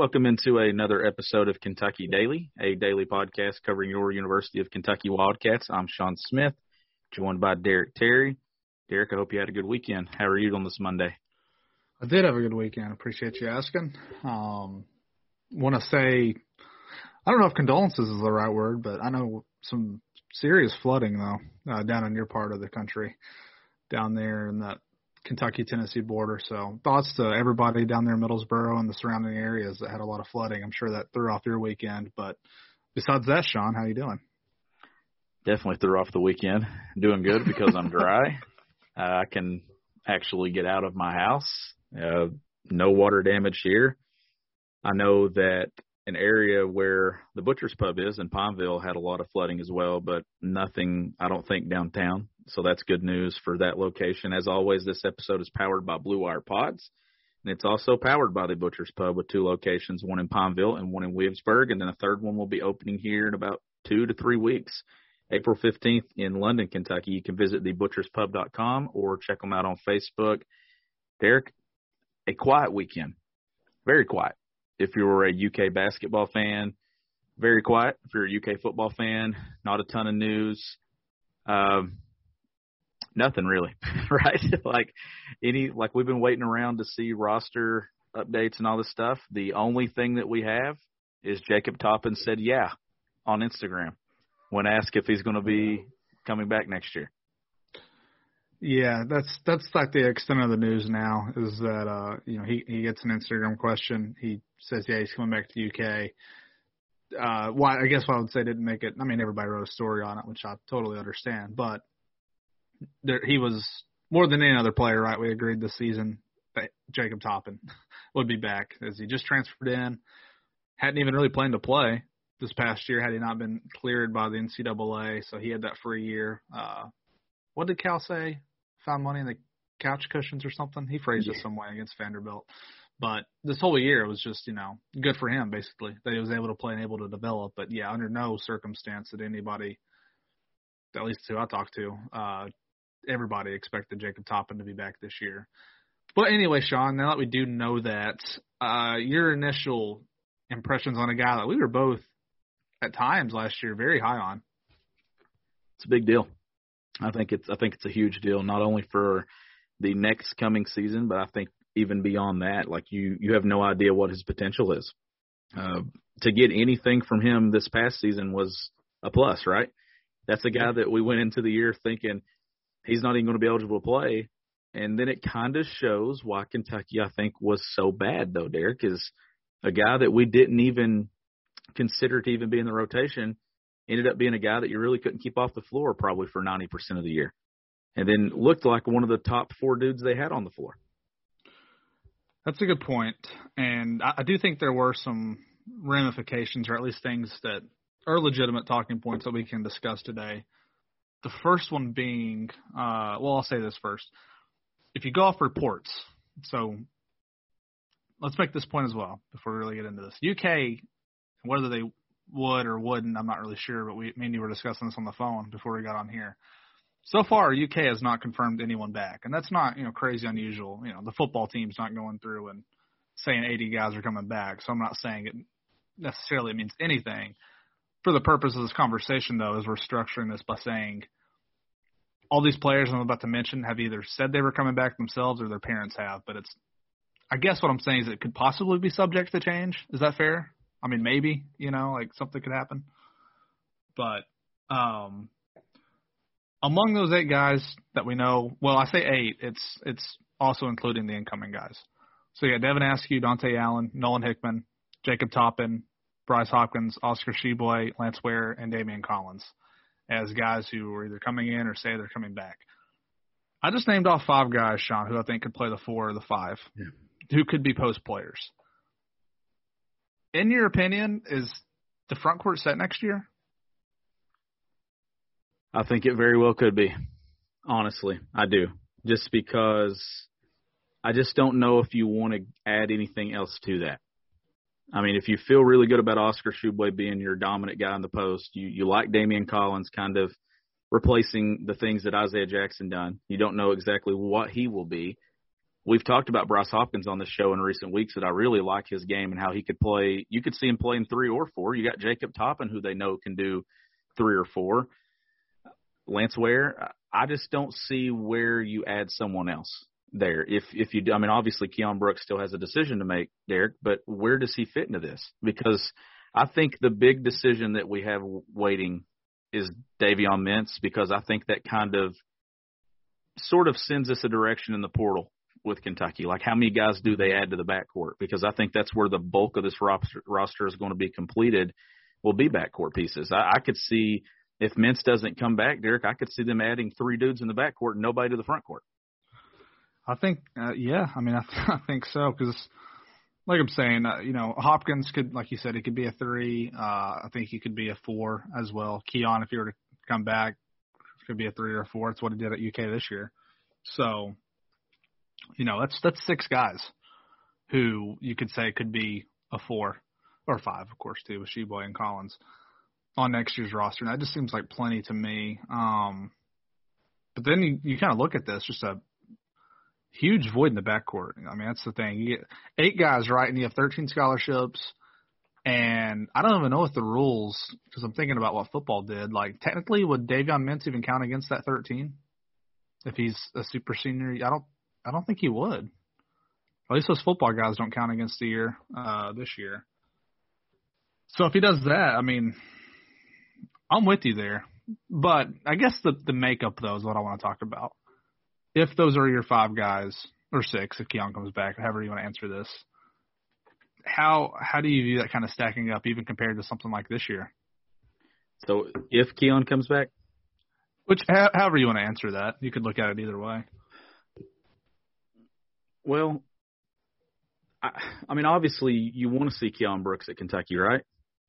Welcome into another episode of Kentucky Daily, a daily podcast covering your University of Kentucky Wildcats. I'm Sean Smith, joined by Derek Terry. Derek, I hope you had a good weekend. How are you on this Monday? I did have a good weekend. Appreciate you asking. Um, Want to say, I don't know if condolences is the right word, but I know some serious flooding though uh, down in your part of the country, down there in that Kentucky Tennessee border. So thoughts to everybody down there in Middlesboro and the surrounding areas that had a lot of flooding. I'm sure that threw off your weekend. But besides that, Sean, how you doing? Definitely threw off the weekend. Doing good because I'm dry. uh, I can actually get out of my house. Uh, no water damage here. I know that an area where the Butcher's Pub is in Pineville had a lot of flooding as well, but nothing, I don't think, downtown. So that's good news for that location. As always, this episode is powered by Blue Wire Pods. And it's also powered by the Butcher's Pub with two locations, one in Pineville and one in Williamsburg. And then a third one will be opening here in about two to three weeks. April 15th in London, Kentucky. You can visit thebutcherspub.com or check them out on Facebook. Derek, a quiet weekend. Very quiet. If you're a UK basketball fan, very quiet. If you're a UK football fan, not a ton of news. Um, nothing really, right? like any like we've been waiting around to see roster updates and all this stuff. The only thing that we have is Jacob Toppin said yeah on Instagram when asked if he's going to be coming back next year. Yeah, that's that's like the extent of the news now is that uh you know he he gets an Instagram question. He says yeah he's coming back to the UK. Uh, why I guess what I would say didn't make it. I mean everybody wrote a story on it, which I totally understand. But there, he was more than any other player, right? We agreed this season that Jacob Toppin would be back as he just transferred in, hadn't even really planned to play this past year had he not been cleared by the NCAA. So he had that free year. Uh, what did Cal say? Found money in the couch cushions or something. He phrased yeah. it some way against Vanderbilt. But this whole year it was just, you know, good for him basically that he was able to play and able to develop. But yeah, under no circumstance did anybody, at least who I talked to, uh, everybody expected Jacob Toppin to be back this year. But anyway, Sean, now that we do know that, uh, your initial impressions on a guy that we were both at times last year very high on. It's a big deal. I think it's I think it's a huge deal not only for the next coming season, but I think even beyond that, like you you have no idea what his potential is. Uh, to get anything from him this past season was a plus, right? That's a guy that we went into the year thinking he's not even going to be eligible to play. And then it kind of shows why Kentucky, I think, was so bad, though, Derek, is a guy that we didn't even consider to even be in the rotation ended up being a guy that you really couldn't keep off the floor probably for 90% of the year. And then looked like one of the top four dudes they had on the floor. That's a good point. And I, I do think there were some ramifications, or at least things that are legitimate talking points that we can discuss today the first one being, uh, well, I'll say this first. If you go off reports, so let's make this point as well before we really get into this. UK, whether they would or wouldn't, I'm not really sure, but we, me and you were discussing this on the phone before we got on here. So far, UK has not confirmed anyone back, and that's not you know crazy unusual. You know, the football team's not going through and saying 80 guys are coming back, so I'm not saying it necessarily means anything for the purpose of this conversation, though, is we're structuring this by saying all these players I'm about to mention have either said they were coming back themselves or their parents have. But it's, I guess what I'm saying is it could possibly be subject to change. Is that fair? I mean, maybe you know, like something could happen. But um, among those eight guys that we know, well, I say eight. It's it's also including the incoming guys. So yeah, Devin Askew, Dontaie Allen, Nolan Hickman, Jacob Toppin, Bryce Hopkins, Oscar Tshiebwe, Lance Ware, and Daimion Collins as guys who are either coming in or say they're coming back. I just named off five guys, Sean, who I think could play the four or the five, Yeah. who could be post players. In your opinion, is the front court set next year? I think it very well could be. Honestly, I do. Just because I just don't know if you want to add anything else to that. I mean, if you feel really good about Oscar Tshiebwe being your dominant guy in the post, you you like Daimion Collins kind of replacing the things that Isaiah Jackson done. You don't know exactly what he will be. We've talked about Bryce Hopkins on this show in recent weeks that I really like his game and how he could play. You could see him playing three or four. You got Jacob Toppin, who they know can do three or four. Lance Ware, I just don't see where you add someone else there. If if you, I mean, obviously Keion Brooks still has a decision to make, Derek, but where does he fit into this? Because I think the big decision that we have waiting is Davion Mintz because I think that kind of sort of sends us a direction in the portal with Kentucky. Like how many guys do they add to the backcourt? Because I think that's where the bulk of this roster, roster is going to be completed. Will be backcourt pieces. I, I could see if Mintz doesn't come back, Derek. I could see them adding three dudes in the backcourt and nobody to the front court. I think, uh, yeah. I mean, I, I think so because, like I'm saying, uh, you know, Hopkins could, like you said, he could be a three. Uh, I think he could be a four as well. Keion, if he were to come back, could be a three or a four. It's what he did at UK this year. So, you know, that's that's six guys who you could say could be a four or five, of course, too, with Tshiebwe and Collins on next year's roster. And that just seems like plenty to me. Um, but then you, you kind of look at this, just a huge void in the backcourt. I mean, that's the thing. You get eight guys, right, and you have 13 scholarships. And I don't even know what the rules, because I'm thinking about what football did. Like, technically, would Davion Mintz even count against that 13? If he's a super senior, I don't, I don't think he would. At least those football guys don't count against the year uh, this year. So if he does that, I mean, I'm with you there. But I guess the the makeup though is what I want to talk about. If those are your five guys or six, if Keion comes back, however you want to answer this, how how do you view that kind of stacking up, even compared to something like this year? So if Keion comes back, Which however you want to answer that, you could look at it either way. Well, I, I mean, obviously you want to see Keion Brooks at Kentucky, right?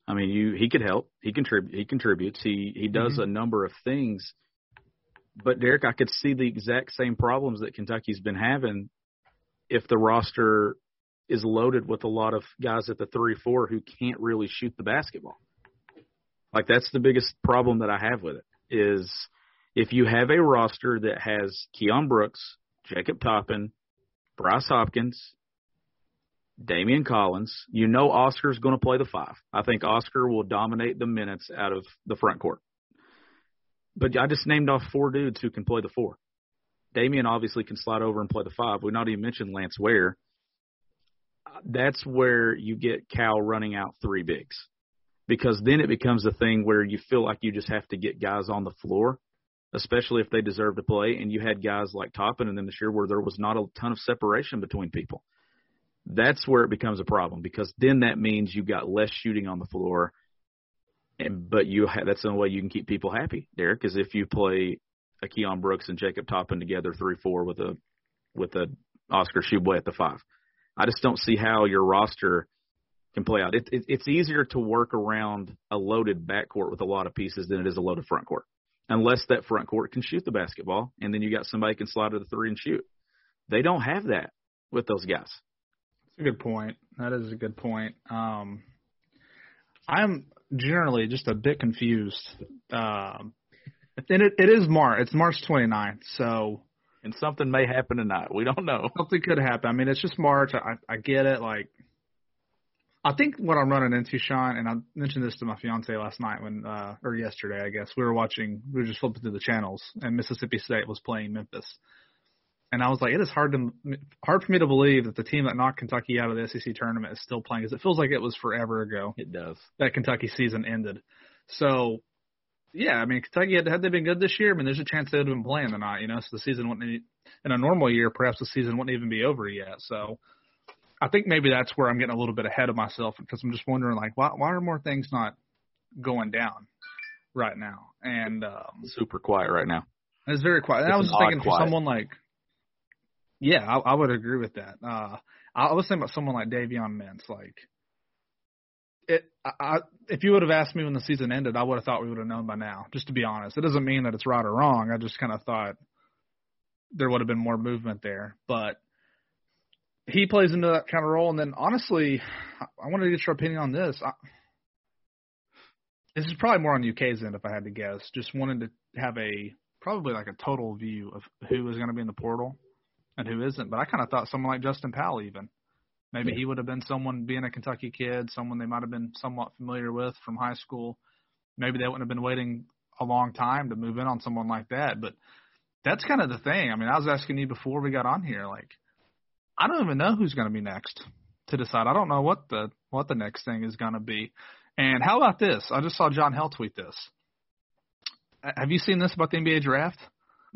I mean, you he could help. He contribute. He contributes. He he does Mhm. a number of things. But Derek, I could see the exact same problems that Kentucky's been having if the roster is loaded with a lot of guys at the three four who can't really shoot the basketball. Like that's the biggest problem that I have with it is if you have a roster that has Keion Brooks, Jacob Toppin, Bryce Hopkins, Daimion Collins, you know Oscar's going to play the five. I think Oscar will dominate the minutes out of the front court. But I just named off four dudes who can play the four. Daimion obviously can slide over and play the five. We not even mentioned Lance Ware. That's where you get Cal running out three bigs. Because then it becomes a thing where you feel like you just have to get guys on the floor, especially if they deserve to play. And you had guys like Toppin and then this year where there was not a ton of separation between people that's where it becomes a problem because then that means you've got less shooting on the floor. And but you ha- that's the only way you can keep people happy, Derek, is if you play a Keion Brooks and Jacob Toppin together three four with a with a Oscar Tshiebwe at the five. I just don't see how your roster can play out. It, it, it's easier to work around a loaded backcourt with a lot of pieces than it is a loaded front court, unless that front court can shoot the basketball, and then you got somebody can slide to the three and shoot. They don't have that with those guys. That's a good point. That is a good point. Um, I'm generally just a bit confused. Um, and it, it is March. It's March 29th, so And something may happen tonight. We don't know. something could happen. I mean, it's just March. I, I get it. Like, I think what I'm running into, Sean, and I mentioned this to my fiance last night when, uh, or yesterday, I guess we were watching. We were just flipping through the channels, and Mississippi State was playing Memphis. And I was like, it is hard to hard for me to believe that the team that knocked Kentucky out of the SEC tournament is still playing because it feels like it was forever ago It does. that Kentucky season ended. So, yeah, I mean, Kentucky had, had they been good this year, I mean, there's a chance they would have been playing tonight. You know, so the season wouldn't. In a normal year, perhaps the season wouldn't even be over yet. So, I think maybe that's where I'm getting a little bit ahead of myself because I'm just wondering like why why are more things not going down right now? And um, Super quiet right now. it's very quiet. And I was just thinking odd for someone like, yeah, I, I would agree with that. Uh, I, I was thinking about someone like Davion Mintz. Like, it, I, I, if you would have asked me when the season ended, I would have thought we would have known by now. Just to be honest, it doesn't mean that it's right or wrong. I just kind of thought there would have been more movement there, but he plays into that kind of role. And then honestly, I wanted to get your opinion on this. I, this is probably more on UK's end, if I had to guess. Just wanted to have a probably like a total view of who is going to be in the portal and who isn't. But I kind of thought someone like Justin Powell, even maybe Yeah. he would have been someone being a Kentucky kid, someone they might have been somewhat familiar with from high school. Maybe they wouldn't have been waiting a long time to move in on someone like that. But that's kind of the thing. I mean, I was asking you before we got on here, like I don't even know who's going to be next to decide. I don't know what the what the next thing is going to be. And how about this? I just saw Jon Hale tweet this. Have you seen this about the NBA draft?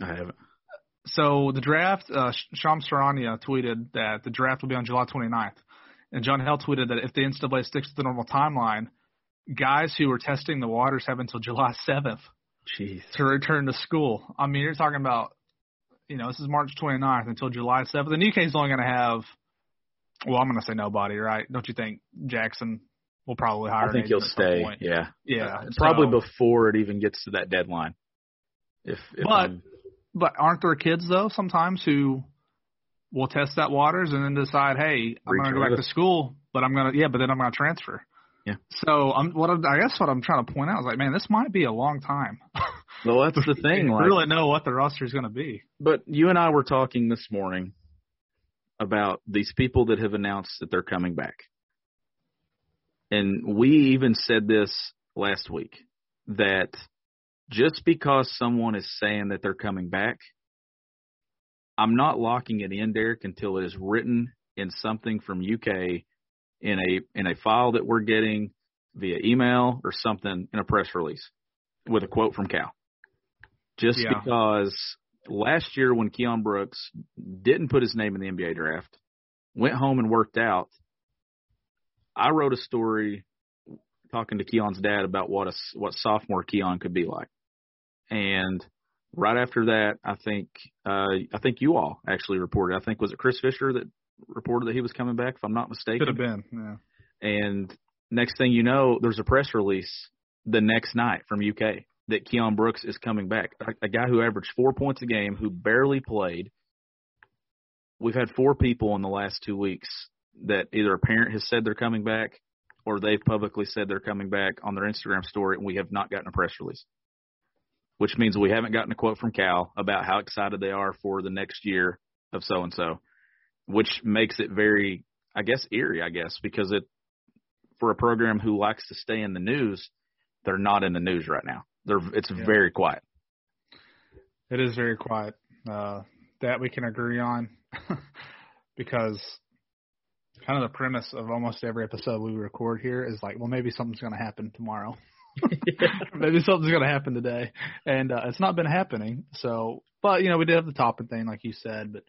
I haven't. So the draft, uh, Sh- Shams Charania tweeted that the draft will be on July 29th. And Jon Hale tweeted that if the NCAA sticks to the normal timeline, guys who are testing the waters have until July 7th Jeez. to return to school. I mean, you're talking about, you know, this is March 29th until July 7th. And UK's only going to have, well, I'm going to say nobody, right? Don't you think Jackson will probably hire I think he'll agent at some stay. Yeah. Yeah. Uh, Probably so- before it even gets to that deadline. If, if But- I'm- But aren't there kids though sometimes who will test that waters and then decide, hey, I'm going to go back to school, but I'm going to yeah, but then I'm going to transfer. Yeah. So I'm what I'm, I guess what I'm trying to point out is like, man, this might be a long time. well, that's the thing. we Like, really know what the roster is going to be. But you and I were talking this morning about these people that have announced that they're coming back. And we even said this last week that just because someone is saying that they're coming back, I'm not locking it in, Derek, until it is written in something from UK in a in a file that we're getting via email or something in a press release with a quote from Cal. Just Yeah. because last year when Keion Brooks didn't put his name in the NBA draft, went home and worked out, I wrote a story talking to Keion's dad about what a what sophomore Keon could be like. And right after that, I think uh I think you all actually reported. I think was it Chris Fisher that reported that he was coming back if I'm not mistaken. Could have been. Yeah. And next thing you know, there's a press release the next night from UK that Keion Brooks is coming back. A, a guy who averaged four points a game, who barely played. We've had four people in the last two weeks that either a parent has said they're coming back or they've publicly said they're coming back on their Instagram story, and we have not gotten a press release. Which means we haven't gotten a quote from Cal about how excited they are for the next year of so and so, which makes it very, I guess, eerie, I guess, because it for a program who likes to stay in the news, they're not in the news right now. They're it's Yeah. very quiet. It is very quiet. Uh, that we can agree on because kind of the premise of almost every episode we record here is like, well, maybe something's going to happen tomorrow. maybe something's going to happen today, and uh, it's not been happening. So, but you know, we did have the Toppin thing, like you said, but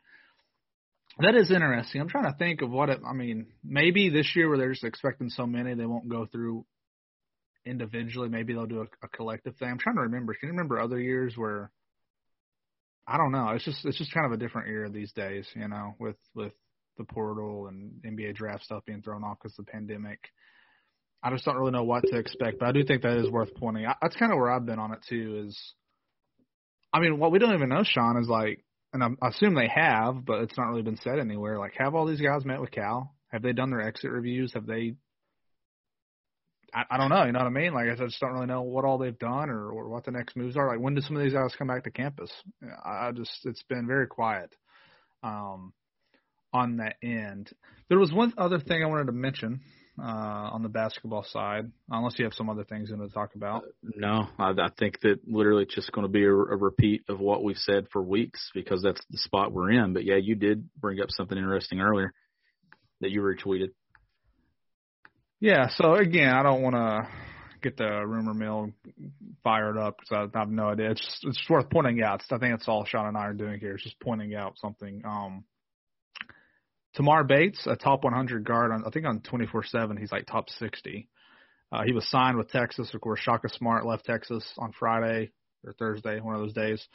that is interesting. I'm trying to think of what it. I mean, maybe this year where they're just expecting so many, they won't go through individually. Maybe they'll do a, a collective thing. I'm trying to remember. Can you remember other years where? I don't know. It's just it's just kind of a different era these days, you know, with with the portal and NBA draft stuff being thrown off because of the pandemic. I just don't really know what to expect, but I do think that is worth pointing. out. That's kind of where I've been on it too. Is I mean, what we don't even know, Sean, is like, and I'm, I assume they have, but it's not really been said anywhere. Like, have all these guys met with Cal? Have they done their exit reviews? Have they? I, I don't know. You know what I mean? Like, I just don't really know what all they've done or, or what the next moves are. Like, when do some of these guys come back to campus? I I just, it's been very quiet. Um, on that end. There was one other thing I wanted to mention uh, on the basketball side, unless you have some other things you want to talk about. No, I, I think that literally it's just going to be a, a repeat of what we've said for weeks because that's the spot we're in. But yeah, you did bring up something interesting earlier that you retweeted. Yeah. So again, I don't want to get the rumor mill fired up because I have no idea. It's just, it's just worth pointing out. I think that's all Sean and I are doing here. Is just pointing out something. Um, Tamar Bates, a top 100 guard, on, I think on 24/7, he's like top 60. Uh, he was signed with Texas. Of course, Shaka Smart left Texas on Friday or Thursday, one of those days,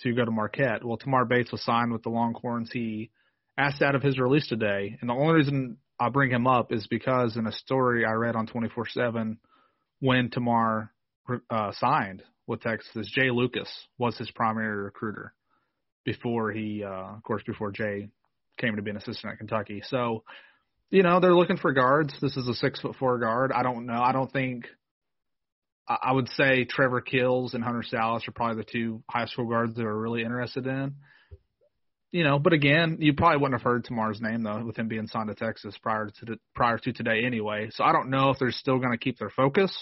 to go to Marquette. Well, Tamar Bates was signed with the Longhorns. He asked out of his release today, and the only reason I bring him up is because in a story I read on 24/7 when Tamar uh, signed with Texas, Jay Lucas was his primary recruiter before he, uh, of course, before Jay came to be an assistant at Kentucky. So, you know, they're looking for guards. This is a six foot four guard. I don't know. I don't think. I would say Trevor Keels and Hunter Sallis are probably the two high school guards that are really interested in. You know, but again, you probably wouldn't have heard Tamar's name though, with him being signed to Texas prior to the, prior to today anyway. So I don't know if they're still going to keep their focus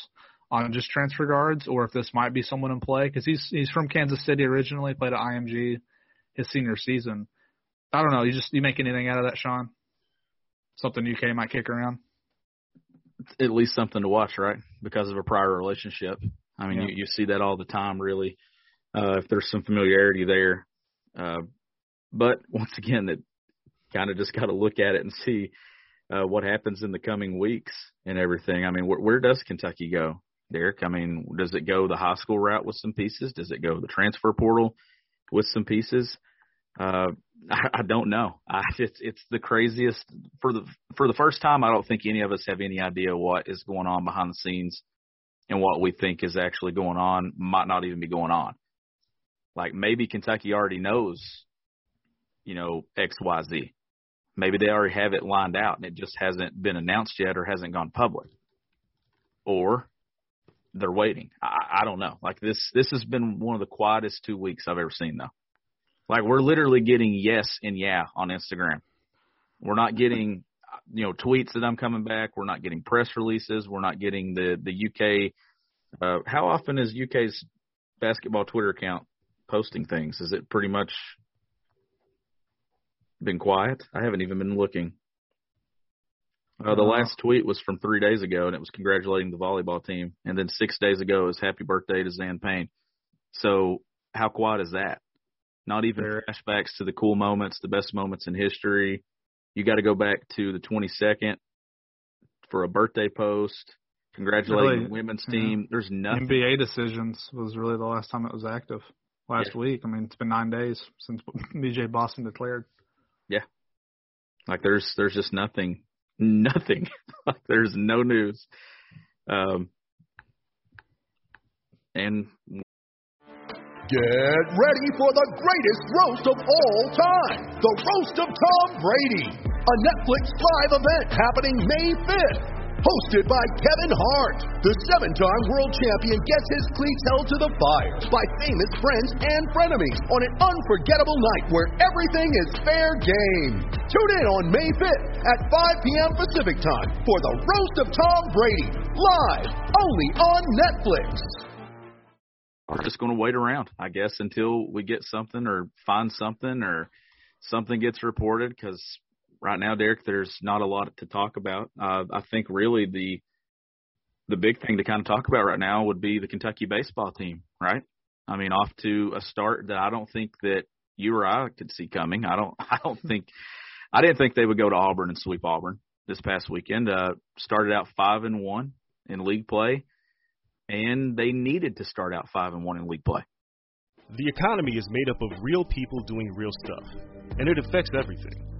on just transfer guards, or if this might be someone in play because he's he's from Kansas City originally, played at IMG his senior season. I don't know. You just you make anything out of that, Sean? Something UK might kick around. At least something to watch, right? Because of a prior relationship. I mean, Yeah. you, you see that all the time, really. Uh, if there's some familiarity there, uh, but once again, that kind of just got to look at it and see uh, what happens in the coming weeks and everything. I mean, where, where does Kentucky go, Derek? I mean, does it go the high school route with some pieces? Does it go the transfer portal with some pieces? Uh, I, I don't know. I, it's it's the craziest for the for the first time. I don't think any of us have any idea what is going on behind the scenes, and what we think is actually going on might not even be going on. Like maybe Kentucky already knows, you know, X Y Z. Maybe they already have it lined out and it just hasn't been announced yet or hasn't gone public. Or they're waiting. I, I don't know. Like this this has been one of the quietest two weeks I've ever seen though. Like we're literally getting yes and yeah on Instagram. We're not getting you know tweets that I'm coming back. We're not getting press releases. We're not getting the the UK. Uh, how often is UK's basketball Twitter account posting things? Is it pretty much been quiet? I haven't even been looking. Uh, the last tweet was from three days ago, and it was congratulating the volleyball team. And then six days ago, it was happy birthday to Zan Payne. So how quiet is that? Not even flashbacks to the cool moments, the best moments in history. You got to go back to the 22nd for a birthday post, congratulating Really, the women's yeah. team. There's nothing. NBA decisions was really the last time it was active. Last Yeah. week. I mean, it's been nine days since BJ Boston declared. Like there's there's just nothing, nothing. like there's no news. Um, and Get ready for the greatest roast of all time the Roast of Tom Brady, a Netflix live event happening May 5th. Hosted by Kevin Hart, the seven time world champion gets his cleats held to the fire by famous friends and frenemies on an unforgettable night where everything is fair game. Tune in on May 5th at 5 p.m. Pacific time for the Roast of Tom Brady, live only on Netflix. we're just going to wait around, I guess, until we get something or find something or something gets reported. Because right now, Derek, there's not a lot to talk about. Uh, I think really the the big thing to kind of talk about right now would be the Kentucky baseball team, right? I mean, off to a start that I don't think that you or I could see coming. I don't. I don't think. I didn't think they would go to Auburn and sweep Auburn this past weekend. Uh, started out five and one in league play and they needed to start out five and one in league play. The economy is made up of real people doing real stuff, and it affects everything.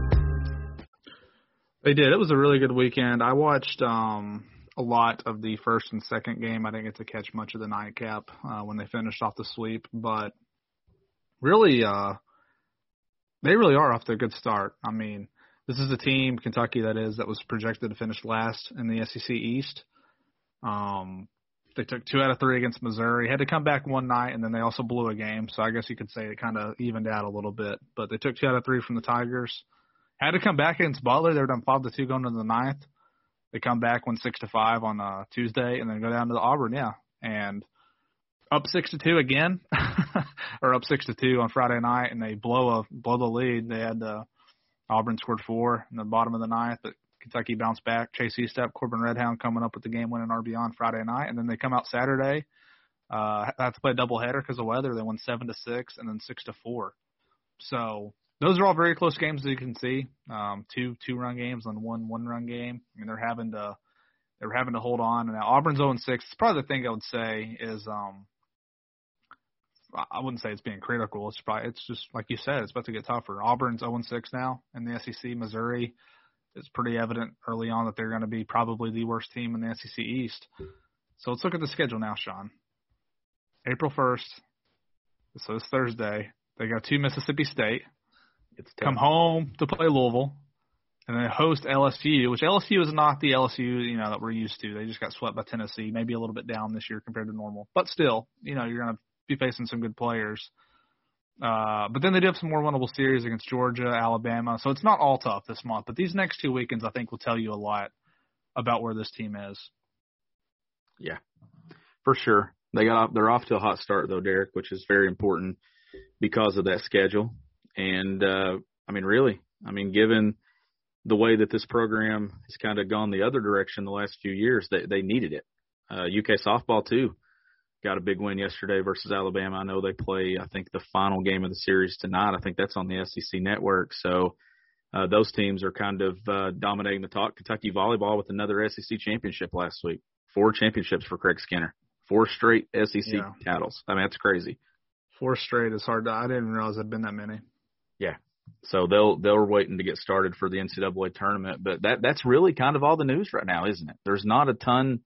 They did. It was a really good weekend. I watched um a lot of the first and second game. I didn't get to catch much of the nightcap uh, when they finished off the sweep, but really, uh, they really are off to a good start. I mean, this is a team, Kentucky, that is, that was projected to finish last in the SEC East. Um, they took two out of three against Missouri. Had to come back one night, and then they also blew a game. So I guess you could say it kind of evened out a little bit. But they took two out of three from the Tigers. Had to come back against Butler. They were down five to two going into the ninth. They come back win six to five on uh, Tuesday, and then go down to the Auburn. Yeah, and up six to two again, or up six to two on Friday night, and they blow a blow the lead. They had uh, Auburn scored four in the bottom of the ninth, but Kentucky bounced back. Chase Estep, Corbin Redhound coming up with the game winning RBI on Friday night, and then they come out Saturday. Uh, have to play a doubleheader because of weather. They won seven to six and then six to four. So those are all very close games as you can see. Um, two two run games and one one run game. I mean they're having to they're having to hold on. And now Auburn's 0 6. It's probably the thing I would say is um I wouldn't say it's being critical. It's probably it's just like you said, it's about to get tougher. Auburn's 0 6 now in the SEC. Missouri it's pretty evident early on that they're going to be probably the worst team in the SEC East. So let's look at the schedule now, Sean. April 1st, so it's Thursday. They got two Mississippi State. It's come home to play Louisville, and then host LSU, which LSU is not the LSU you know that we're used to. They just got swept by Tennessee, maybe a little bit down this year compared to normal, but still, you know, you're going to be facing some good players. Uh, but then they do have some more winnable series against Georgia, Alabama. So it's not all tough this month. But these next two weekends, I think, will tell you a lot about where this team is. Yeah, for sure. They got off, they're off to a hot start though, Derek, which is very important because of that schedule. And uh, I mean, really, I mean, given the way that this program has kind of gone the other direction the last few years, they they needed it. Uh, UK softball too got a big win yesterday versus Alabama. I know they play, I think, the final game of the series tonight. I think that's on the SEC network. So uh, those teams are kind of uh, dominating the talk. Kentucky volleyball with another SEC championship last week. Four championships for Craig Skinner. Four straight SEC yeah. titles. I mean, that's crazy. Four straight is hard to. I didn't realize there'd been that many. So they'll they're waiting to get started for the NCAA tournament, but that that's really kind of all the news right now, isn't it? There's not a ton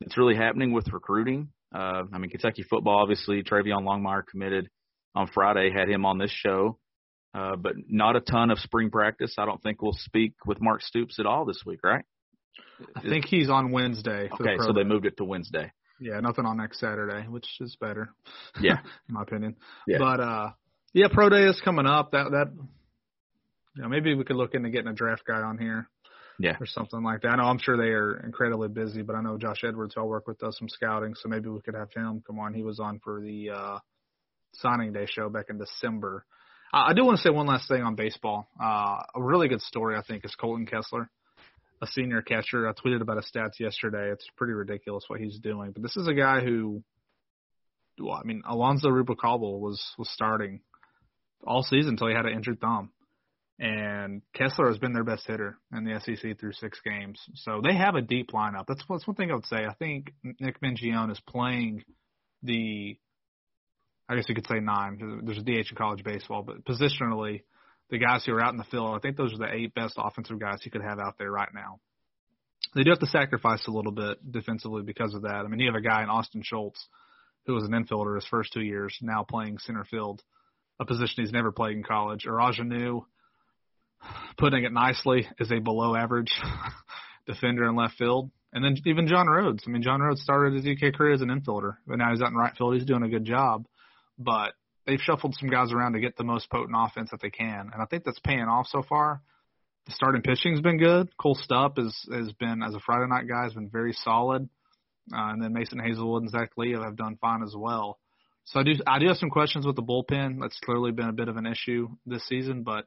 that's really happening with recruiting. Uh, I mean, Kentucky football, obviously, Trevion Longmire committed on Friday, had him on this show, uh, but not a ton of spring practice. I don't think we'll speak with Mark Stoops at all this week, right? I think he's on Wednesday. okay, the so they moved it to Wednesday. Yeah, nothing on next Saturday, which is better. Yeah, in my opinion. Yeah. But uh, yeah, pro day is coming up. That that you know maybe we could look into getting a draft guy on here yeah, or something like that. I know I'm sure they are incredibly busy, but I know Josh Edwards, I'll work with, does some scouting, so maybe we could have him come on. He was on for the uh, signing day show back in December. Uh, I do want to say one last thing on baseball. Uh, a really good story, I think, is Coltyn Kessler, a senior catcher. I tweeted about his stats yesterday. It's pretty ridiculous what he's doing, but this is a guy who, well, I mean, Alonzo Rubalcaba was was starting all season until he had an injured thumb and Kessler has been their best hitter in the SEC through six games. So they have a deep lineup. That's that's one thing I would say. I think Nick Mingione is playing the, I guess you could say nine. There's a DH in college baseball, but positionally, the guys who are out in the field, I think those are the eight best offensive guys you could have out there right now. They do have to sacrifice a little bit defensively because of that. I mean, you have a guy in Austin Schultz who was an infielder his first two years, now playing center field, a position he's never played in college. Oraj Anu, putting it nicely, is a below average defender in left field. And then even John Rhodes. I mean, John Rhodes started his UK career as an infielder, but now he's out in right field. He's doing a good job. But they've shuffled some guys around to get the most potent offense that they can, and I think that's paying off so far. The starting pitching's been good. Cole Stupp has has been as a Friday night guy has been very solid, uh, and then Mason Hazelwood and Zach Leo have done fine as well. So I do I do have some questions with the bullpen. That's clearly been a bit of an issue this season, but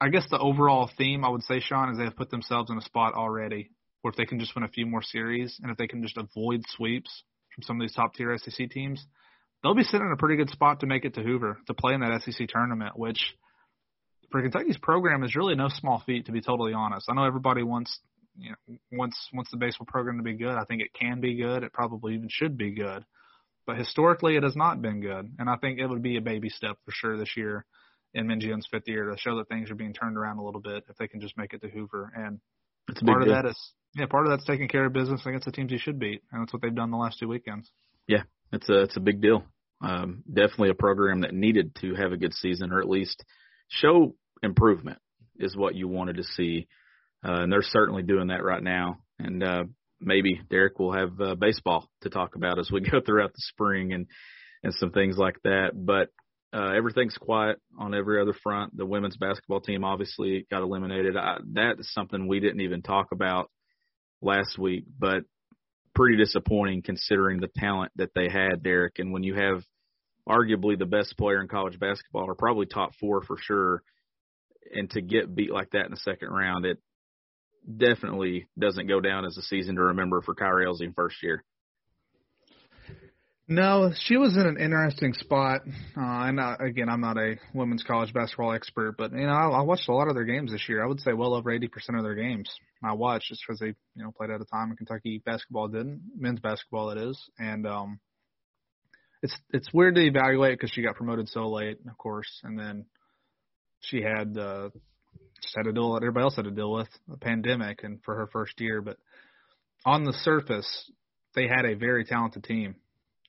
I guess the overall theme I would say, Sean, is they have put themselves in a spot already where if they can just win a few more series and if they can just avoid sweeps from some of these top tier SEC teams, they'll be sitting in a pretty good spot to make it to Hoover to play in that SEC tournament, which for Kentucky's program is really no small feat to be totally honest. I know everybody wants you know wants wants the baseball program to be good. I think it can be good. It probably even should be good. But historically it has not been good. And I think it would be a baby step for sure this year in Mingione's fifth year to show that things are being turned around a little bit if they can just make it to Hoover. And it's part of deal. that is yeah, part of that's taking care of business against the teams you should beat, and that's what they've done the last two weekends. Yeah, it's a it's a big deal. Um, definitely a program that needed to have a good season, or at least show improvement, is what you wanted to see, uh, and they're certainly doing that right now. And uh, maybe Derek will have uh, baseball to talk about as we go throughout the spring and and some things like that. But uh, everything's quiet on every other front. The women's basketball team obviously got eliminated. I, that is something we didn't even talk about last week, but pretty disappointing considering the talent that they had, Derek. And when you have arguably the best player in college basketball, or probably top four for sure, and to get beat like that in the second round, it definitely doesn't go down as a season to remember for Kyra Elzy first year. No, she was in an interesting spot. Uh, and uh, again, I'm not a women's college basketball expert, but you know, I, I watched a lot of their games this year. I would say well over 80% of their games I watched just because they, you know, played at a time in Kentucky basketball didn't, men's basketball it is, and um, it's it's weird to evaluate because she got promoted so late, of course, and then she had uh, just had to deal with everybody else had to deal with a pandemic, and for her first year, but on the surface, they had a very talented team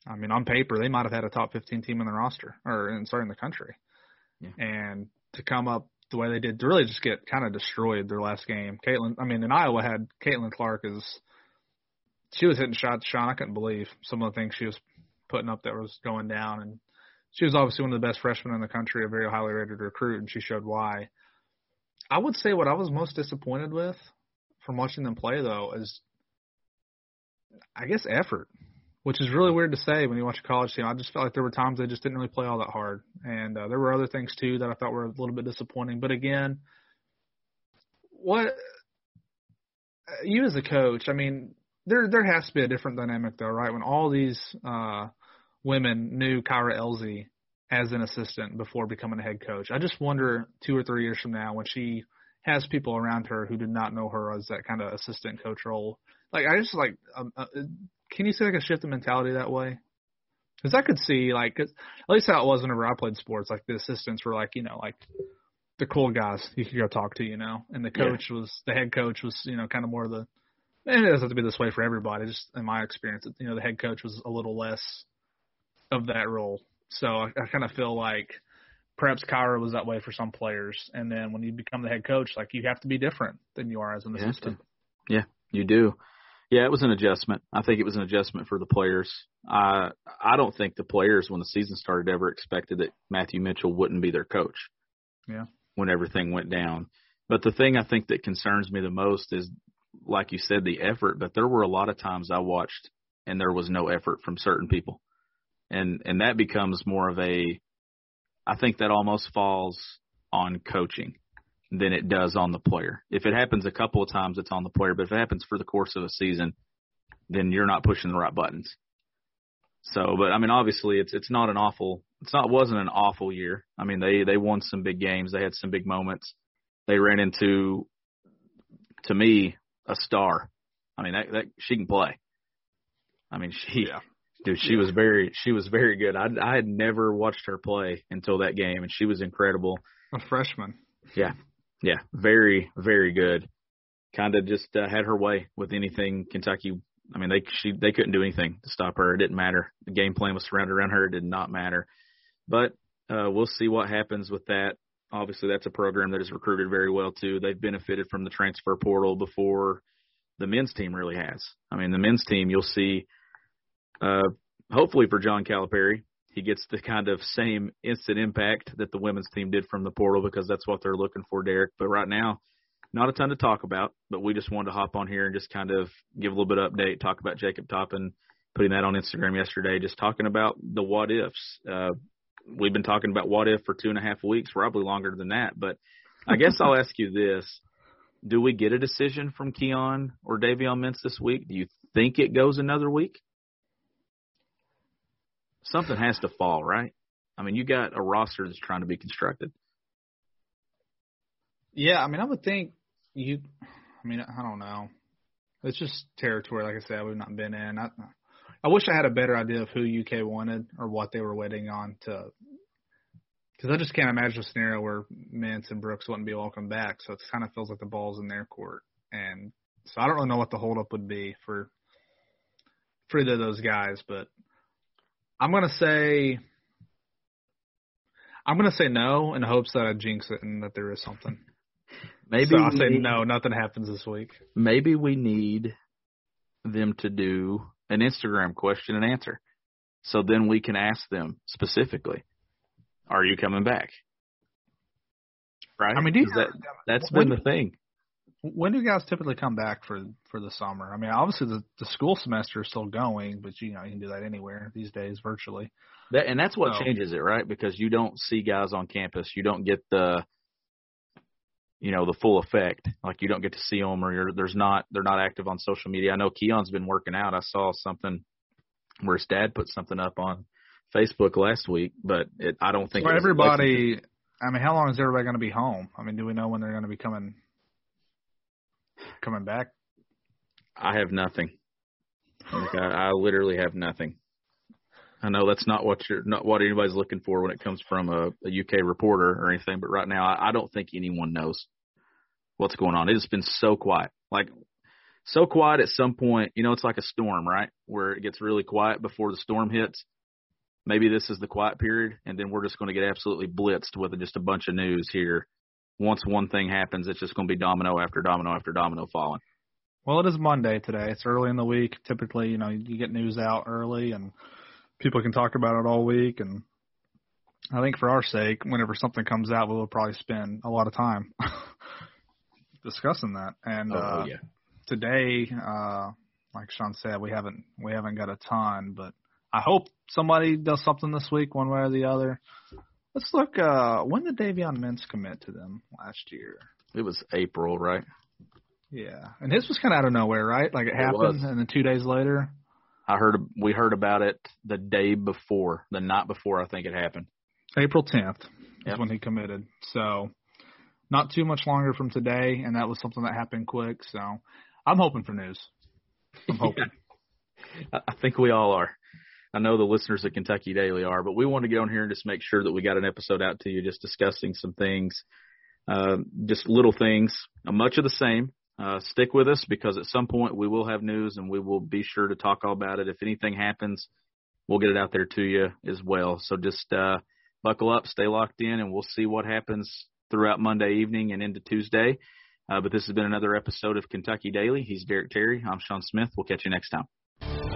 I mean, on paper, they might have had a top 15 team in the roster or in, sorry, in the country. Yeah. And to come up the way they did, to really just get kind of destroyed their last game. Caitlin, I mean, in Iowa had Caitlin Clark is, she was hitting shots, Sean. I couldn't believe some of the things she was putting up that was going down. And she was obviously one of the best freshmen in the country, a very highly rated recruit, and she showed why. I would say what I was most disappointed with from watching them play, though, is I guess effort which is really weird to say when you watch a college team. I just felt like there were times they just didn't really play all that hard, and uh, there were other things too that I thought were a little bit disappointing. But again, what you as a coach, I mean, there there has to be a different dynamic though, right? When all these uh, women knew Kyra Elzy as an assistant before becoming a head coach, I just wonder two or three years from now when she has people around her who did not know her as that kind of assistant coach role. Like I just like um, uh, can you see like a shift in mentality that way? Because I could see like, cause at least how it was whenever I played sports. Like the assistants were like, you know, like the cool guys you could go talk to, you know, and the coach yeah. was the head coach was, you know, kind of more the. And it doesn't have to be this way for everybody. Just in my experience, you know, the head coach was a little less of that role. So I, I kind of feel like perhaps Kyra was that way for some players. And then when you become the head coach, like you have to be different than you are as an assistant. Yeah, you do. Yeah, it was an adjustment. I think it was an adjustment for the players. I I don't think the players when the season started ever expected that Matthew Mitchell wouldn't be their coach. Yeah. When everything went down. But the thing I think that concerns me the most is like you said the effort, but there were a lot of times I watched and there was no effort from certain people. And and that becomes more of a I think that almost falls on coaching than it does on the player. If it happens a couple of times, it's on the player. But if it happens for the course of a season, then you're not pushing the right buttons. So, but I mean, obviously, it's it's not an awful. It's not wasn't an awful year. I mean, they they won some big games. They had some big moments. They ran into, to me, a star. I mean, that, that she can play. I mean, she, yeah. Dude, she yeah. was very she was very good. I I had never watched her play until that game, and she was incredible. A freshman. Yeah, yeah, very very good. Kind of just uh, had her way with anything Kentucky. I mean, they she they couldn't do anything to stop her. It didn't matter. The game plan was surrounded around her. It did not matter. But uh, we'll see what happens with that. Obviously, that's a program that is recruited very well too. They've benefited from the transfer portal before the men's team really has. I mean, the men's team you'll see. Uh, hopefully for John Calipari, he gets the kind of same instant impact that the women's team did from the portal because that's what they're looking for, Derek. But right now, not a ton to talk about, but we just wanted to hop on here and just kind of give a little bit of update, talk about Jacob Toppin, putting that on Instagram yesterday, just talking about the what ifs. Uh, we've been talking about what if for two and a half weeks, probably longer than that. But I guess I'll ask you this. Do we get a decision from Keion or Davion Mintz this week? Do you think it goes another week? Something has to fall, right? I mean, you got a roster that's trying to be constructed. Yeah, I mean, I would think you. I mean, I don't know. It's just territory, like I said, we've not been in. I, I wish I had a better idea of who UK wanted or what they were waiting on to. Because I just can't imagine a scenario where Mintz and Brooks wouldn't be welcome back. So it kind of feels like the ball's in their court, and so I don't really know what the holdup would be for for either of those guys. But I'm gonna say I'm gonna say no in hopes that I jinx it and that there is something. Maybe so I'll say need, no. Nothing happens this week. Maybe we need them to do an Instagram question and answer, so then we can ask them specifically, "Are you coming back?" Right? I mean, do you, that that's been the thing. When do you guys typically come back for for the summer? I mean, obviously the the school semester is still going, but you know you can do that anywhere these days virtually. That, and that's what So- changes it, right? Because you don't see guys on campus. You don't get the, you know, the full effect. Like you don't get to see them, or you're, there's not they're not active on social media. I know Keion's been working out. I saw something where his dad put something up on Facebook last week, but it, I don't think was everybody, I mean, how long is everybody going to be home? I mean, do we know when they're going to be coming coming back? I have nothing. Like I, I literally have nothing. I know that's not what you're not what anybody's looking for when it comes from a, a UK reporter or anything, but right now I, I don't think anyone knows what's going on. It has been so quiet, like so quiet. At some point, you know, it's like a storm, right? Where it gets really quiet before the storm hits. Maybe this is the quiet period, and then we're just going to get absolutely blitzed with just a bunch of news here. Once one thing happens, it's just going to be domino after domino after domino falling. Well, it is Monday today. It's early in the week. Typically, you know, you get news out early and people can talk about it all week. And I think for our sake, whenever something comes out, we'll probably spend a lot of time discussing that. And Oh, uh, yeah. today, uh, like Sean said, we haven't we haven't got a ton, but I hope somebody does something this week, one way or the other. Let's look. Uh, when did Davion Mintz commit to them last year? It was April, right? Yeah, and his was kind of out of nowhere, right? Like it It happened, was. and then two days later, I heard we heard about it the day before, the night before I think it happened. April 10th is Yep. when he committed. So not too much longer from today, and that was something that happened quick. So I'm hoping for news. I'm hoping. I I think we all are. I know the listeners at Kentucky Daily are, but we want to get on here and just make sure that we got an episode out to you, just discussing some things, uh, just little things, uh, much of the same. Uh, stick with us because at some point we will have news and we will be sure to talk all about it. If anything happens, we'll get it out there to you as well. So just uh, buckle up, stay locked in, and we'll see what happens throughout Monday evening and into Tuesday. Uh, but this has been another episode of Kentucky Daily. He's Derek Terry. I'm Sean Smith. We'll catch you next time.